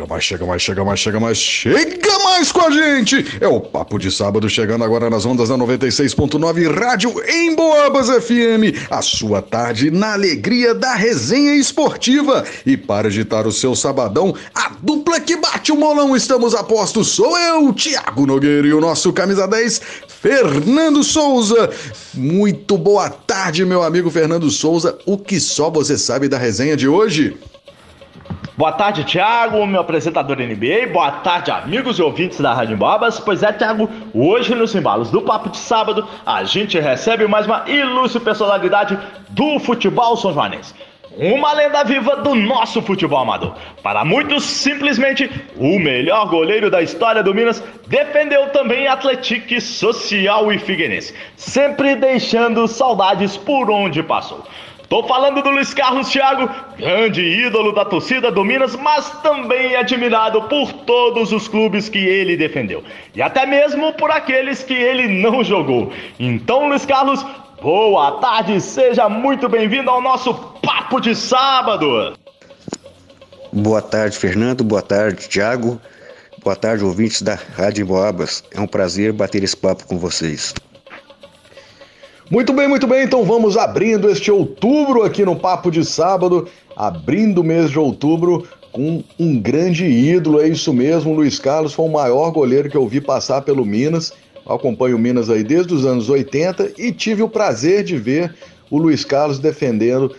Chega mais, chega mais, chega mais, chega mais, chega mais com a gente! É o Papo de Sábado chegando agora nas ondas da 96.9 Rádio em Boabas FM. A sua tarde na alegria da resenha esportiva. E para agitar o seu sabadão, a dupla que bate o molão estamos a postos sou eu, Tiago Nogueira e o nosso camisa 10, Fernando Souza. Muito boa tarde, meu amigo Fernando Souza. O que só você sabe da resenha de hoje? Boa tarde, Thiago, meu apresentador NBA. Boa tarde, amigos e ouvintes da Rádio Babas. Pois é, Thiago, hoje nos embalos do Papo de Sábado, a gente recebe mais uma ilustre personalidade do futebol são joanense. Uma lenda viva do nosso futebol amador. Para muitos, simplesmente o melhor goleiro da história do Minas, defendeu também Atlético Social e Figueirense, sempre deixando saudades por onde passou. Tô falando do Luiz Carlos Thiago, grande ídolo da torcida do Minas, mas também admirado por todos os clubes que ele defendeu. E até mesmo por aqueles que ele não jogou. Então, Luiz Carlos, boa tarde, seja muito bem-vindo ao nosso Papo de Sábado. Boa tarde, Fernando. Boa tarde, Thiago. Boa tarde, ouvintes da Rádio Boabas. É um prazer bater esse papo com vocês. Muito bem, muito bem. Então vamos abrindo este outubro aqui no Papo de Sábado, abrindo o mês de outubro com um grande ídolo, é isso mesmo. Luiz Carlos foi o maior goleiro que eu vi passar pelo Minas. Eu acompanho o Minas aí desde os anos 80 e tive o prazer de ver o Luiz Carlos defendendo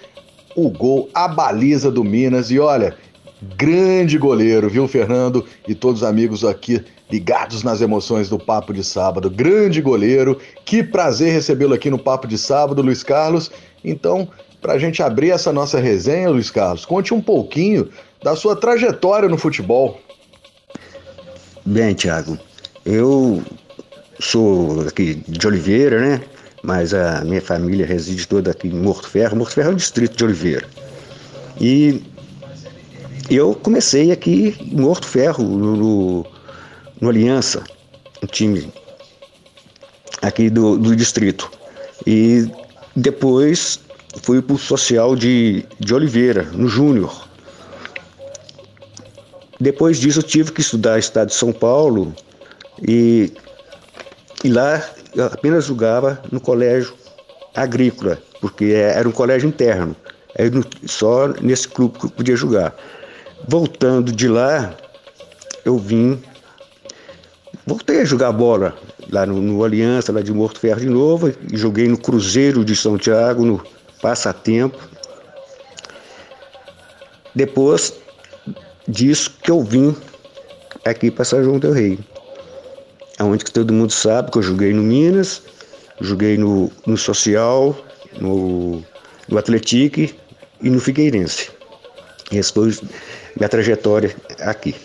o gol, a baliza do Minas. E olha, grande goleiro, viu, Fernando? E todos os amigos aqui ligados nas emoções do Papo de Sábado. Grande goleiro, que prazer recebê-lo aqui no Papo de Sábado, Luiz Carlos. Então, para a gente abrir essa nossa resenha, Luiz Carlos, conte um pouquinho da sua trajetória no futebol. Bem, Thiago, eu sou aqui de Oliveira, né? Mas a minha família reside toda aqui em Morto Ferro. Morto Ferro é um distrito de Oliveira. E eu comecei aqui em Morto Ferro, no, no Aliança, um time aqui do, do distrito. E depois fui para o Social de, de Oliveira, no Júnior. Depois disso eu tive que estudar Estado de São Paulo e, e lá eu apenas jogava no colégio agrícola, porque era um colégio interno. Só nesse clube que eu podia jogar. Voltando de lá, eu vim Voltei a jogar bola lá no, no Aliança, lá de Morto Ferro de novo, e joguei no Cruzeiro de São Tiago, no Passatempo. Depois disso que eu vim aqui para São João del Rei, aonde que todo mundo sabe que eu joguei no Minas, joguei no, no Social, no, no Atlético e no Figueirense. Essa foi minha trajetória aqui.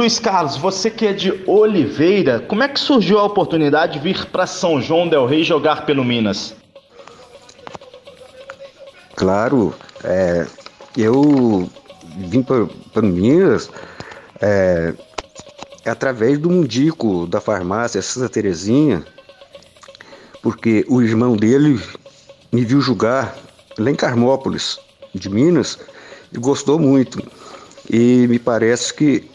Luiz Carlos, você que é de Oliveira, como é que surgiu a oportunidade de vir para São João del Rei jogar pelo Minas? Claro, é, eu vim para Minas é, através do mundico da farmácia Santa Terezinha, porque o irmão dele me viu jogar lá em Carmópolis, de Minas, e gostou muito. E me parece que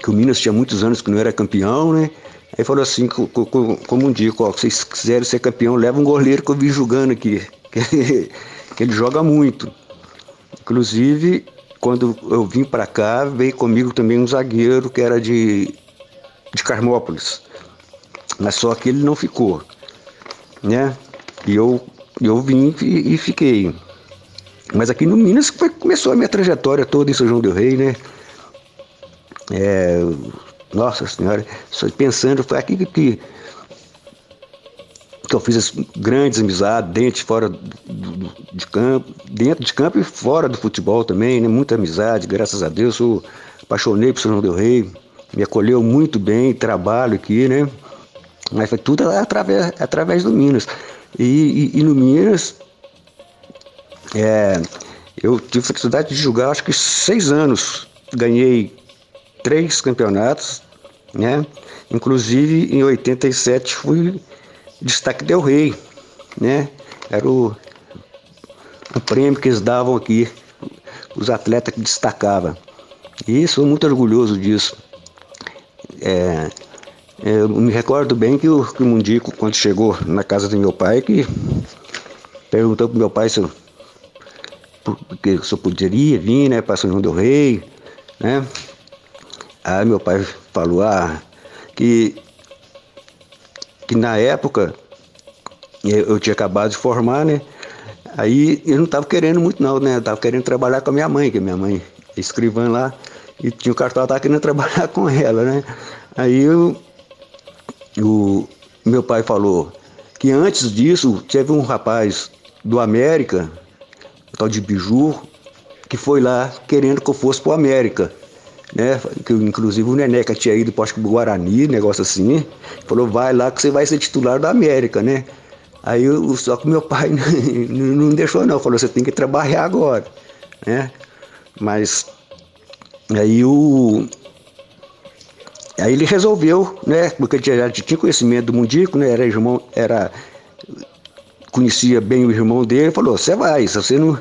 que o Minas tinha muitos anos que não era campeão, né? Aí falou assim, como um dia, ó, se vocês quiserem ser campeão, leva um goleiro que eu vi jogando aqui, que, ele joga muito. Inclusive, quando eu vim para cá, veio comigo também um zagueiro que era de, de Carmópolis. Mas só que ele não ficou, né? E eu, eu vim e, e fiquei. Mas aqui no Minas começou a minha trajetória toda em São João del Rei, né? É, nossa Senhora, só pensando, foi aqui que, que, eu fiz as grandes amizades dentro fora do, do, de campo, dentro de campo e fora do futebol também, né? Muita amizade, graças a Deus, sou apaixonei por São del Rei, me acolheu muito bem, trabalho aqui, né? Mas foi tudo através, através do Minas. E, e, e no Minas, é, eu tive a felicidade de jogar acho que seis anos. Ganhei três campeonatos, né? Inclusive em 87 fui destaque del Rei, né? Era o, o prêmio que eles davam aqui, os atletas que destacavam. E sou muito orgulhoso disso. É, é, eu me recordo bem que o, que o Mundico, quando chegou na casa do meu pai, que perguntou pro meu pai se eu, se eu poderia vir, né, para São João do Rei, né? Aí meu pai falou, ah, que, que na época eu, eu tinha acabado de formar, né? Aí eu não estava querendo muito não, né? Eu tava querendo trabalhar com a minha mãe, que minha mãe é escrivã lá, e tinha o cartão, eu tava querendo trabalhar com ela, né? Aí eu, o meu pai falou que antes disso teve um rapaz do América, o tal de Biju, que foi lá querendo que eu fosse pro América. Né? Que, inclusive o Neneca tinha ido para o Guarani, negócio assim. Falou, vai lá que você vai ser titular da América, né? Aí só que meu pai não deixou não, falou, você tem que trabalhar agora, né? Mas aí o aí ele resolveu, né? Porque ele já tinha conhecimento do Mundico, né? Era irmão, era conhecia bem o irmão dele, falou, você vai, se você não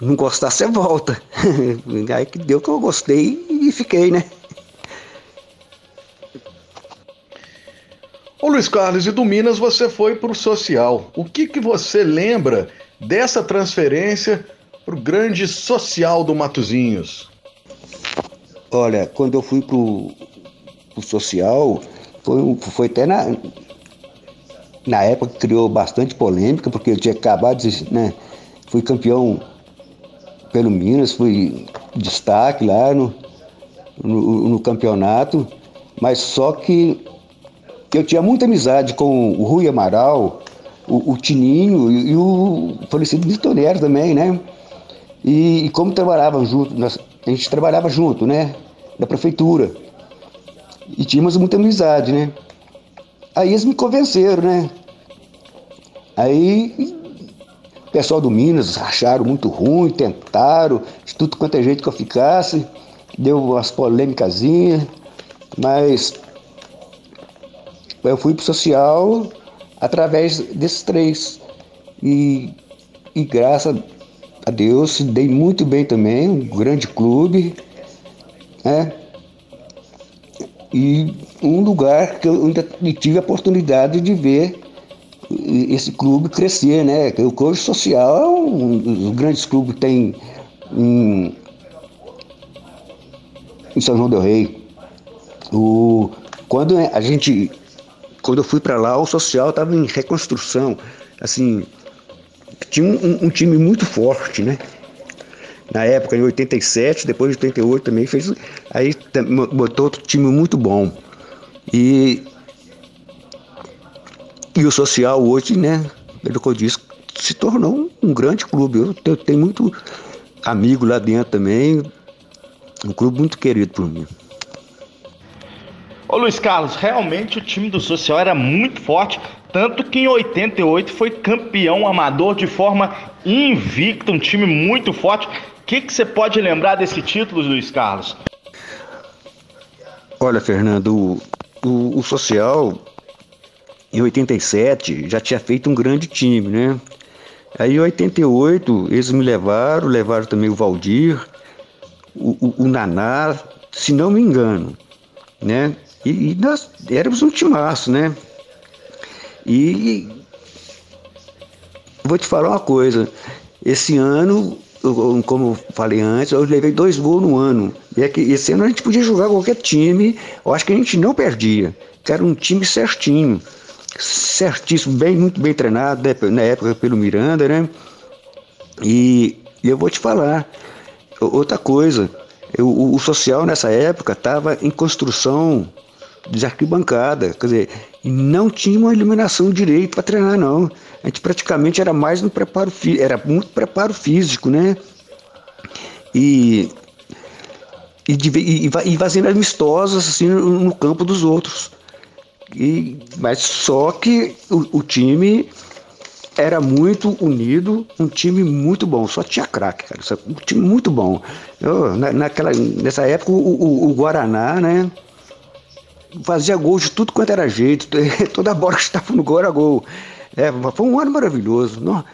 não gostar, você volta. aí que deu que eu gostei e fiquei, né? Ô Luiz Carlos, e do Minas você foi para o social. O que, que você lembra dessa transferência para o grande social do Matozinhos? Olha, quando eu fui para o social, foi, foi até na, na época que criou bastante polêmica, porque eu tinha acabado de. Né, fui campeão pelo Minas, fui destaque lá no, no, no campeonato, mas só que eu tinha muita amizade com o Rui Amaral, o, o Tininho e, e, o falecido Vitoriano também, né? E, e como trabalhavam junto, a gente trabalhava junto, né? Da prefeitura. E tínhamos muita amizade, né? Aí eles me convenceram, né? Aí o pessoal do Minas acharam muito ruim, tentaram, de tudo quanto é jeito que eu ficasse, deu umas polêmicas, mas eu fui para o social através desses três. E, e graças a Deus dei muito bem também, um grande clube, né? E um lugar que eu ainda tive a oportunidade de ver esse clube crescer, né? O clube social é um dos grandes clubes tem em, em São João del Rei. O, quando a gente quando eu fui para lá, o social estava em reconstrução. Assim, tinha um, um, time muito forte, né? Na época, em 87, depois de 88 também fez. Aí botou outro time muito bom. E, e o social hoje, né? Pelo que eu disse, se tornou um, um grande clube. Eu, eu tenho muito amigo lá dentro também. Um clube muito querido por mim. Ô Luiz Carlos, realmente o time do Social era muito forte, tanto que em 88 foi campeão amador de forma invicta, um time muito forte. O que, que você pode lembrar desse título, Luiz Carlos? Olha, Fernando, o, o, o Social em 87 já tinha feito um grande time, né? Aí em 88 eles me levaram, levaram também o Valdir, o, o, o Naná, se não me engano, né? E, e nós éramos um timaço, né? E vou te falar uma coisa. Esse ano, eu, como falei antes, eu levei dois gols no ano. E é que esse ano a gente podia jogar qualquer time. Eu acho que a gente não perdia. Era um time certinho. Certíssimo, bem, muito bem treinado, né? na época pelo Miranda, né? E, e eu vou te falar. Outra coisa, o, o social nessa época estava em construção de arquibancada, quer dizer, não tinha uma iluminação direito para treinar não. A gente praticamente era mais no preparo físico, era muito preparo físico, né? E e, de, e, e fazendo amistosos assim no, no, campo dos outros. E, mas só que o, o, time era muito unido, um time muito bom, só tinha craque, cara, um time muito bom. Eu, na, naquela, nessa época o, o, o Guaraná, né? fazia gol de tudo quanto era jeito, toda bola que estava no gol era gol. É, foi um ano maravilhoso. Não,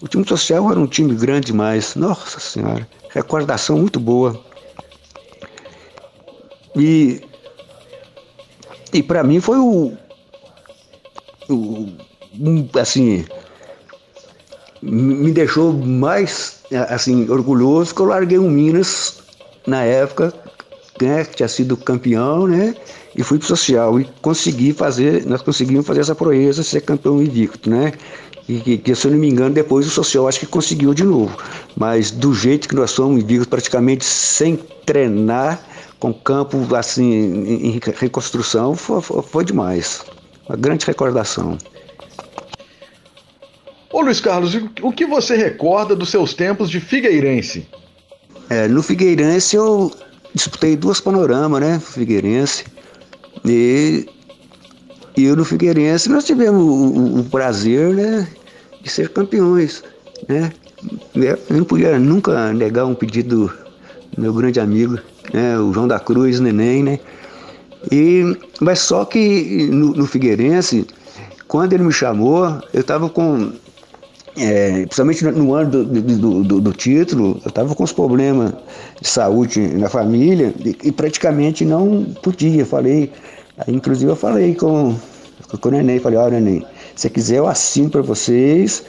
O time social era um time grande demais. Nossa Senhora, recordação muito boa. E, e para mim foi o, o, assim, me deixou mais assim orgulhoso que eu larguei o Minas na época, né, que tinha sido campeão, né? E fui pro social e consegui fazer, nós conseguimos fazer essa proeza, ser campeão invicto, né? E que, que, se eu não me engano, depois o social acho que conseguiu de novo. Mas do jeito que nós fomos invictos, praticamente sem treinar, com campo assim em reconstrução, foi, foi demais. Uma grande recordação. Ô Luiz Carlos, o que você recorda dos seus tempos de Figueirense? É, no Figueirense eu disputei duas panoramas, né? Figueirense. E, eu no Figueirense nós tivemos o, o, o prazer, né? De ser campeões, né? Eu não podia nunca negar um pedido do meu grande amigo, né? O João da Cruz, Neném, né? E, mas só que no, no Figueirense, quando ele me chamou, eu estava com é, principalmente no ano do, do, do, do título, eu estava com os problemas de saúde na família e, e, praticamente não podia. Falei, inclusive eu falei com, com o Neném, falei, olha Neném, se quiser eu assino para vocês,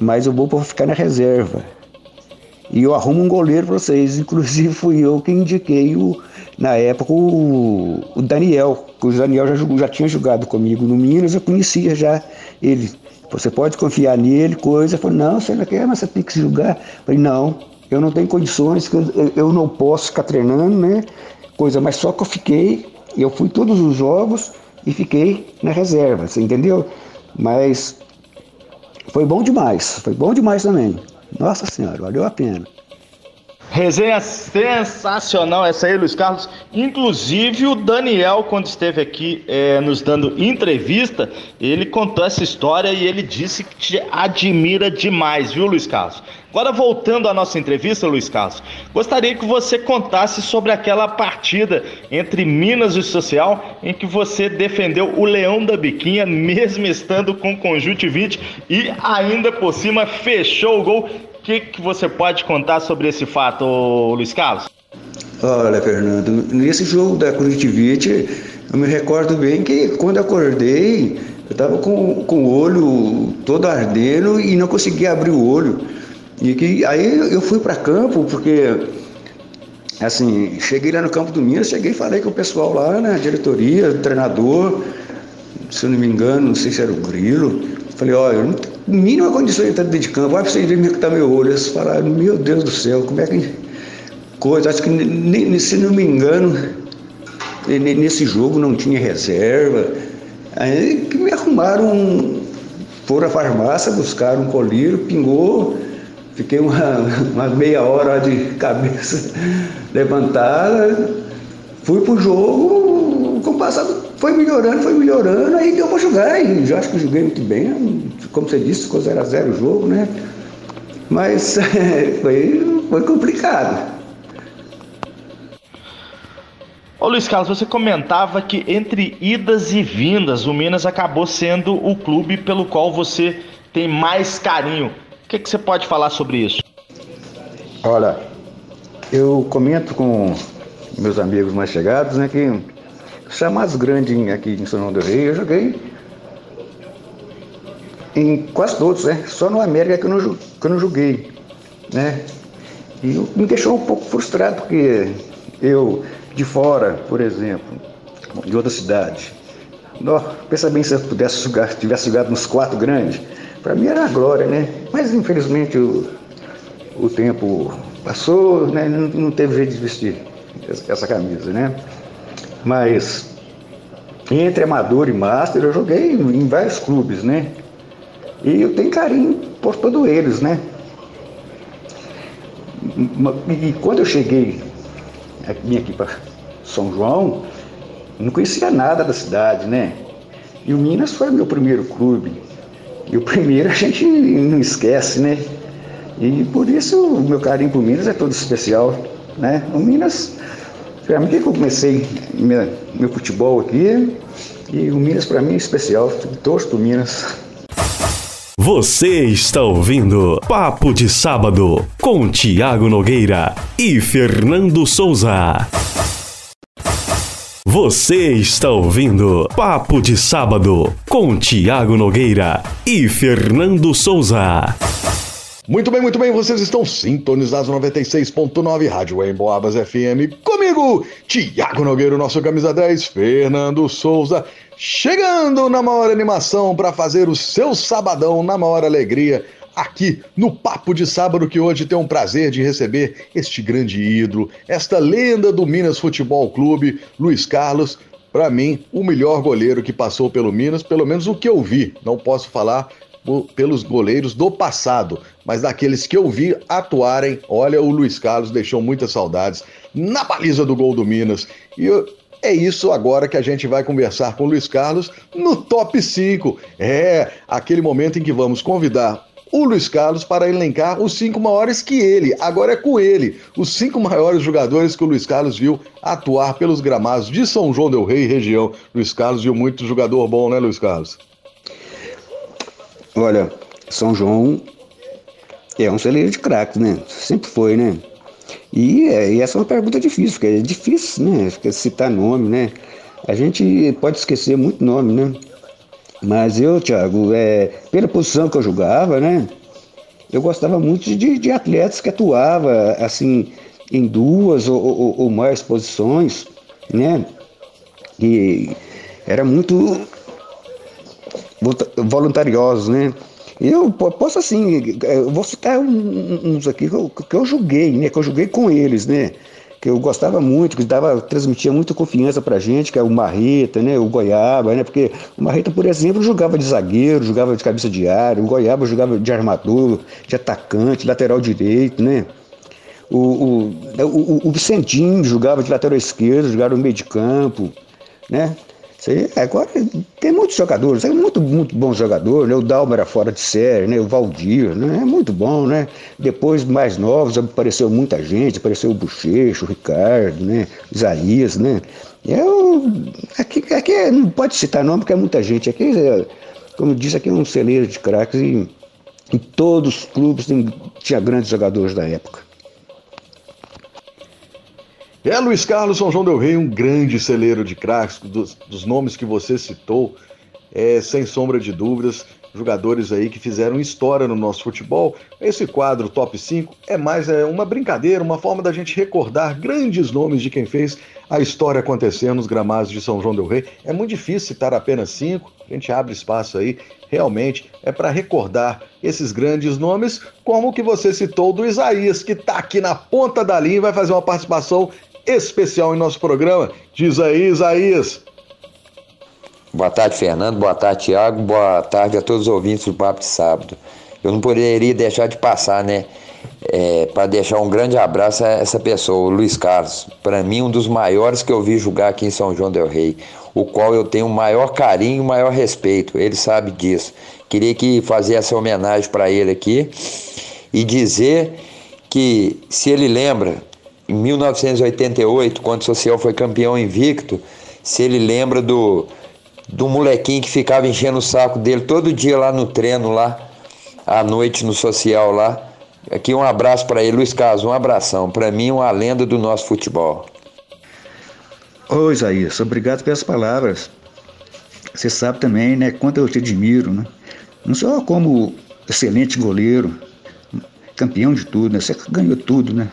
mas eu vou ficar na reserva. E eu arrumo um goleiro para vocês. Inclusive fui eu que indiquei o, na época o, o Daniel, que o Daniel já, já tinha jogado comigo no Minas, eu conhecia já ele. Você pode confiar nele, coisa. Eu falei, não, você não quer, mas você tem que se julgar. Eu falei, não, eu não tenho condições, eu, eu não posso ficar treinando, né? Coisa, mas só que eu fiquei, eu fui todos os jogos e fiquei na reserva, você entendeu? Mas foi bom demais, foi bom demais também. Nossa Senhora, valeu a pena. Resenha sensacional essa aí, Luiz Carlos. Inclusive o Daniel, quando esteve aqui é, nos dando entrevista, ele contou essa história e ele disse que te admira demais, viu, Luiz Carlos? Agora voltando à nossa entrevista, Luiz Carlos, gostaria que você contasse sobre aquela partida entre Minas e Social em que você defendeu o Leão da Biquinha, mesmo estando com conjuntivite e ainda por cima fechou o gol que, que você pode contar sobre esse fato, Luiz Carlos? Olha, Fernando, nesse jogo da conjuntivite, eu me recordo bem que quando acordei, eu estava com, com o olho todo ardendo e não conseguia abrir o olho. E que, aí eu fui para campo, porque assim, cheguei lá no campo do Minas, cheguei e falei com o pessoal lá, né, diretoria, treinador, se eu não me engano, não sei se era o Grilo. Falei, olha, não tenho mínima condição de entrar dentro de campo. Olha pra vocês verem é que tá meu olho. Eles falaram, meu Deus do céu, como é que. Coisa, acho que, se não me engano, nesse jogo não tinha reserva. Aí que me arrumaram, foram à farmácia, buscaram um colírio, pingou. Fiquei uma, uma meia hora de cabeça levantada. Fui pro jogo, com o passado foi melhorando, foi melhorando, aí deu para jogar, e já acho que joguei muito bem, como você disse, ficou 0 a 0 o jogo, né? Mas foi, foi complicado. Ô Luiz Carlos, você comentava que entre idas e vindas, o Minas acabou sendo o clube pelo qual você tem mais carinho. O que, que você pode falar sobre isso? Olha, eu comento com meus amigos mais chegados, né, que chamados grandes aqui em São João do Rei, eu joguei em quase todos, né? Só no América que eu não, que eu não joguei, né? E me deixou um pouco frustrado, porque eu, de fora, por exemplo, de outra cidade, não, pensa bem se eu pudesse jogar, tivesse jogado nos quatro grandes, para mim era a glória, né? Mas infelizmente o, o tempo passou, né? Não, não teve jeito de vestir essa camisa, né? Mas entre amador e master eu joguei em vários clubes, né? E eu tenho carinho por todos eles, né? E quando eu cheguei vim aqui para São João, não conhecia nada da cidade, né? E o Minas foi meu primeiro clube. E o primeiro a gente não esquece, né? E por isso o meu carinho por Minas é todo especial, né? O Minas para mim que eu comecei meu, meu futebol aqui e o Minas para mim é especial, torço pro Minas. Você está ouvindo Papo de Sábado com Tiago Nogueira e Fernando Souza. Você está ouvindo Papo de Sábado com Tiago Nogueira e Fernando Souza. Muito bem, muito bem, vocês estão sintonizados no 96.9 Rádio Emboabas FM. Comigo, Tiago Nogueira, nosso camisa 10, Fernando Souza, chegando na maior animação para fazer o seu sabadão na maior alegria aqui no Papo de Sábado, que hoje tem um prazer de receber este grande ídolo, esta lenda do Minas Futebol Clube, Luiz Carlos. Para mim, o melhor goleiro que passou pelo Minas, pelo menos o que eu vi. Não posso falar pelos goleiros do passado, mas daqueles que eu vi atuarem, olha, o Luiz Carlos deixou muitas saudades na baliza do gol do Minas. E eu, é isso agora que a gente vai conversar com o Luiz Carlos no top 5. É aquele momento em que vamos convidar o Luiz Carlos para elencar os cinco maiores que ele. Agora é com ele. Os cinco maiores jogadores que o Luiz Carlos viu atuar pelos gramados de São João Del Rei e região. Luiz Carlos viu muito jogador bom, né, Luiz Carlos? Olha, São João é um celeiro de craques, né? Sempre foi, né? E, é, e, essa é uma pergunta difícil, porque é difícil, né? Citar nome, né? A gente pode esquecer muito nome, né? Mas eu, Thiago, é, pela posição que eu jogava, né? Eu gostava muito de, de atletas que atuavam, assim, em duas ou, ou, ou mais posições, né? E era muito voluntariosos, né? Eu posso assim, eu vou citar uns aqui que eu, que eu joguei, né? Que eu joguei com eles, né? Que eu gostava muito, que dava, transmitia muita confiança pra gente, que é o Marreta, né? O Goiaba, né? Porque o Marreta, por exemplo, jogava de zagueiro, jogava de cabeça de área, o Goiaba jogava de armador, de atacante, lateral direito, né? O, o, o, o Vicentinho jogava de lateral esquerdo, jogava no meio de campo, né? Agora tem muitos jogadores, tem muito, muito bons jogadores, né? O Dalma era fora de série, né? O Valdir, né? É muito bom, né? Depois, mais novos, apareceu muita gente, apareceu o Bochecho, o Ricardo, né? Isaías, né? Eu, aqui, aqui não pode citar nome porque é muita gente. Aqui, é, como disse, aqui é um celeiro de craques e em todos os clubes tem, tinha grandes jogadores da época. É Luiz Carlos São João Del Rey, um grande celeiro de craques, dos, dos, nomes que você citou, é, sem sombra de dúvidas, jogadores aí que fizeram história no nosso futebol. Esse quadro Top 5 é mais é, uma brincadeira, uma forma da gente recordar grandes nomes de quem fez a história acontecer nos gramados de São João Del Rey. É muito difícil citar apenas cinco, a gente abre espaço aí, realmente é para recordar esses grandes nomes, como o que você citou do Isaías, que está aqui na ponta da linha e vai fazer uma participação especial em nosso programa. Diz aí, Isaías. Boa tarde, Fernando. Boa tarde, Tiago. Boa tarde a todos os ouvintes do Papo de Sábado. Eu não poderia deixar de passar, né? É, para deixar um grande abraço a essa pessoa, o Luiz Carlos. Para mim, um dos maiores que eu vi jogar aqui em São João Del Rei, o qual eu tenho o maior carinho e o maior respeito. Ele sabe disso. Queria que fazer essa homenagem para ele aqui e dizer que se ele lembra em 1988, quando o Social foi campeão invicto, se ele lembra do, do molequinho que ficava enchendo o saco dele todo dia lá no treino, lá, à noite no Social lá. Aqui um abraço para ele, Luiz Carlos, um abração. Para mim, uma lenda do nosso futebol. Ô Isaías, obrigado pelas palavras. Você sabe também, né, quanto eu te admiro, né? Não só como excelente goleiro, campeão de tudo, né? Você ganhou tudo, né?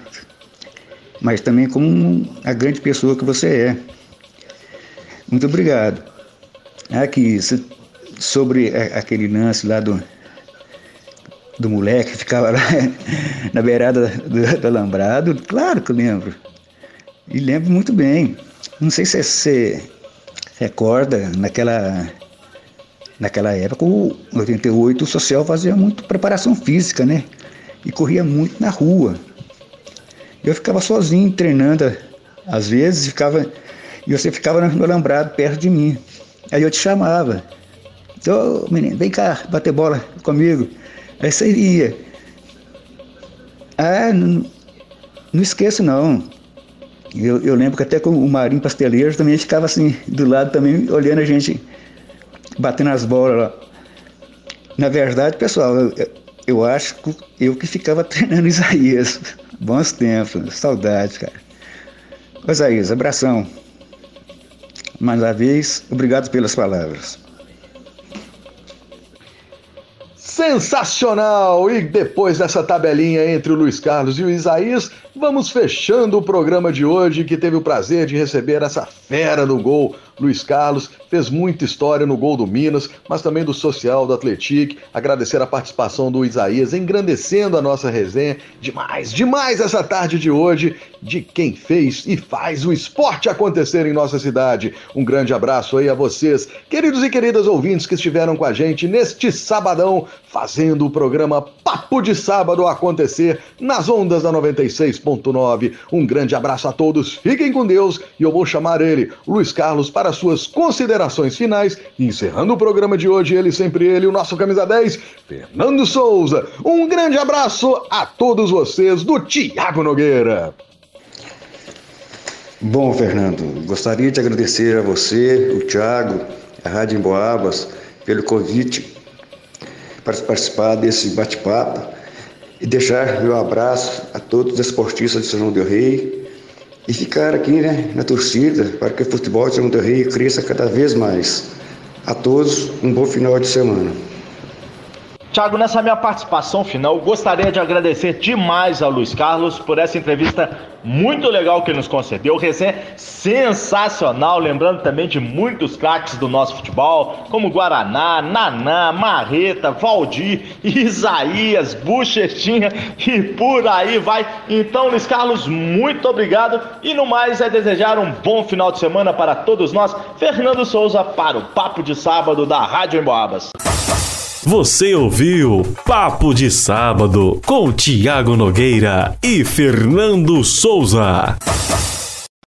Mas também como a grande pessoa que você é. Muito obrigado. Aqui, sobre aquele lance lá do, do moleque que ficava lá na beirada do, do alambrado, claro que eu lembro. E lembro muito bem. Não sei se você recorda, naquela, naquela época, o 88, o social fazia muito preparação física, né? E corria muito na rua. Eu ficava sozinho treinando, às vezes ficava e você ficava no alambrado perto de mim. Aí eu te chamava. Ô oh, menino, vem cá, bater bola comigo. Aí você iria. Ah, não, não esqueço não. Eu, eu lembro que até com o Marinho Pasteleiro também ficava assim, do lado também, olhando a gente, batendo as bolas lá Na verdade, pessoal, eu, eu acho que eu que ficava treinando Isaías. Bons tempos, saudades, cara. Ô Isaías, abração. Mais uma vez, obrigado pelas palavras. Sensacional! E depois dessa tabelinha entre o Luiz Carlos e o Isaías, vamos fechando o programa de hoje que teve o prazer de receber essa fera no gol Luiz Carlos fez muita história no gol do Minas, mas também do social do Atlético. Agradecer a participação do Isaías, engrandecendo a nossa resenha. Demais, demais essa tarde de hoje, de quem fez e faz o esporte acontecer em nossa cidade. Um grande abraço aí a vocês, queridos e queridas ouvintes que estiveram com a gente neste sabadão, fazendo o programa Papo de Sábado acontecer nas ondas da 96.9. Um grande abraço a todos, fiquem com Deus e eu vou chamar ele, Luiz Carlos, para suas considerações finais, encerrando o programa de hoje, ele sempre ele, o nosso camisa 10, Fernando Souza. Um grande abraço a todos vocês do Tiago Nogueira. Bom, Fernando, gostaria de agradecer a você, o Tiago, a Rádio Emboabas, pelo convite para participar desse bate-papo e deixar meu abraço a todos os esportistas de São João del Rei, e ficar aqui né, na torcida para que o futebol de Segundo Rio cresça cada vez mais. A todos, um bom final de semana. Tiago, nessa minha participação final, gostaria de agradecer demais ao Luiz Carlos por essa entrevista muito legal que nos concedeu. Resenha sensacional, lembrando também de muitos craques do nosso futebol, como Guaraná, Naná, Marreta, Valdir, Isaías, Buchetinha e por aí vai. Então, Luiz Carlos, muito obrigado. E no mais é desejar um bom final de semana para todos nós. Fernando Souza para o Papo de Sábado da Rádio Emboabas. Você ouviu Papo de Sábado com Tiago Nogueira e Fernando Souza.